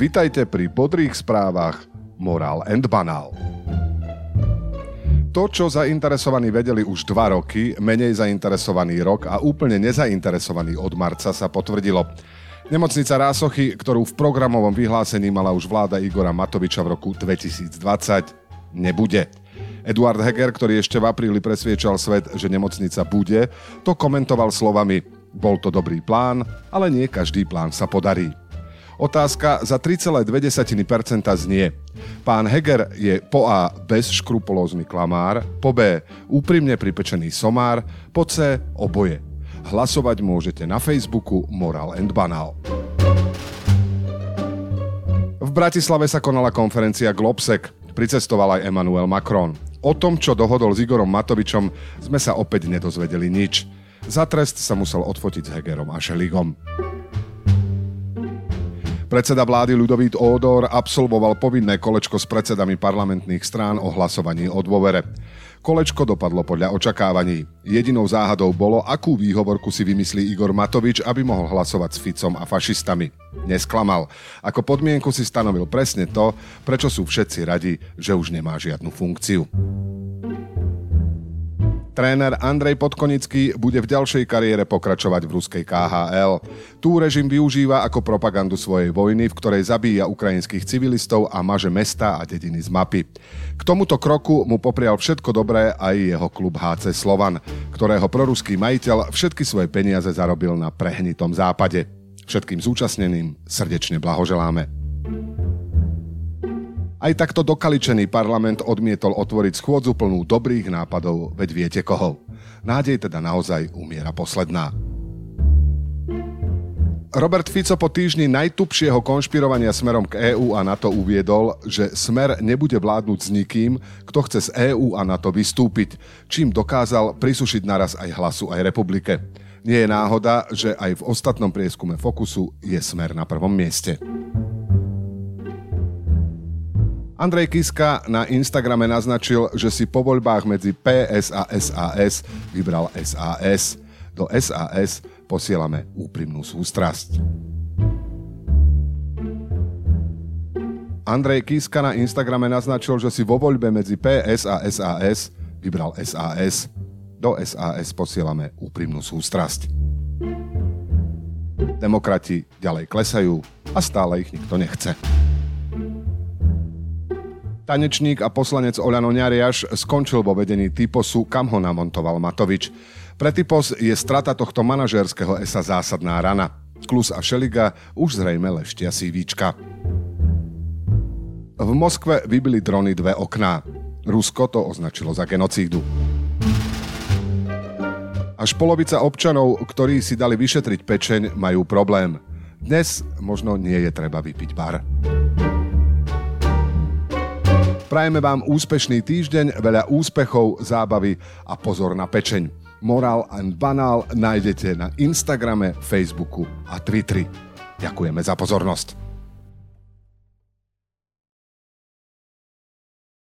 Vitajte pri bodrých správach Moral and Banal. To, čo zainteresovaní vedeli už dva roky, menej zainteresovaný rok a úplne nezainteresovaný od marca sa potvrdilo. Nemocnica Rásochy, ktorú v programovom vyhlásení mala už vláda Igora Matoviča v roku 2020, nebude. Eduard Heger, ktorý ešte v apríli presviečal svet, že nemocnica bude, to komentoval slovami bol to dobrý plán, ale nie každý plán sa podarí. Otázka za 3,2% znie. Pán Heger je po A bezškrupulózny klamár, po B úprimne pripečený somár, po C oboje. Hlasovať môžete na Facebooku Moral and Banal. V Bratislave sa konala konferencia Globsec. Pricestoval aj Emmanuel Macron. O tom, čo dohodol s Igorom Matovičom, sme sa opäť nedozvedeli nič. Za trest sa musel odfotiť s Hegerom a Šeligom. Predseda vlády Ľudovít Ódor absolvoval povinné kolečko s predsedami parlamentných strán o hlasovaní o dôvere. Kolečko dopadlo podľa očakávaní. Jedinou záhadou bolo, akú výhovorku si vymyslí Igor Matovič, aby mohol hlasovať s Ficom a fašistami. Nesklamal. Ako podmienku si stanovil presne to, prečo sú všetci radi, že už nemá žiadnu funkciu. Tréner Andrej Podkonický bude v ďalšej kariére pokračovať v ruskej KHL. Tú režim využíva ako propagandu svojej vojny, v ktorej zabíja ukrajinských civilistov a maže mesta a dediny z mapy. K tomuto kroku mu poprial všetko dobré aj jeho klub HC Slovan, ktorého proruský majiteľ všetky svoje peniaze zarobil na prehnitom západe. Všetkým zúčastneným srdečne blahoželáme. Aj takto dokaličený parlament odmietol otvoriť schôdzu plnú dobrých nápadov, veď viete koho. Nádej teda naozaj umiera posledná. Robert Fico po týždni najtupšieho konšpirovania smerom k EÚ a NATO uviedol, že smer nebude vládnuť s nikým, kto chce z EÚ a NATO vystúpiť, čím dokázal prisušiť naraz aj hlasu aj republike. Nie je náhoda, že aj v ostatnom prieskume Fokusu je smer na prvom mieste. Andrej Kiska na Instagrame naznačil, že si po voľbách medzi PS a SAS vybral SAS. Do SAS posielame úprimnú sústrasť. Andrej Kiska na Instagrame naznačil, že si vo voľbe medzi PS a SAS vybral SAS. Do SAS posielame úprimnú sústrasť. Demokrati ďalej klesajú a stále ich nikto nechce. Tanečník a poslanec Oľano Ňariaš skončil vo vedení Typosu, kam ho namontoval Matovič. Pre Typos je strata tohto manažérskeho esa zásadná rana. Klus a Šeliga už zrejme leštia sívíčka. V Moskve vybili drony dve okná. Rusko to označilo za genocídu. Až polovica občanov, ktorí si dali vyšetriť pečeň, majú problém. Dnes možno nie je treba vypiť bar. Prajeme vám úspešný týždeň, veľa úspechov, zábavy a pozor na pečeň. Moral and Banal nájdete na Instagrame, Facebooku a Twitteri. Ďakujeme za pozornosť.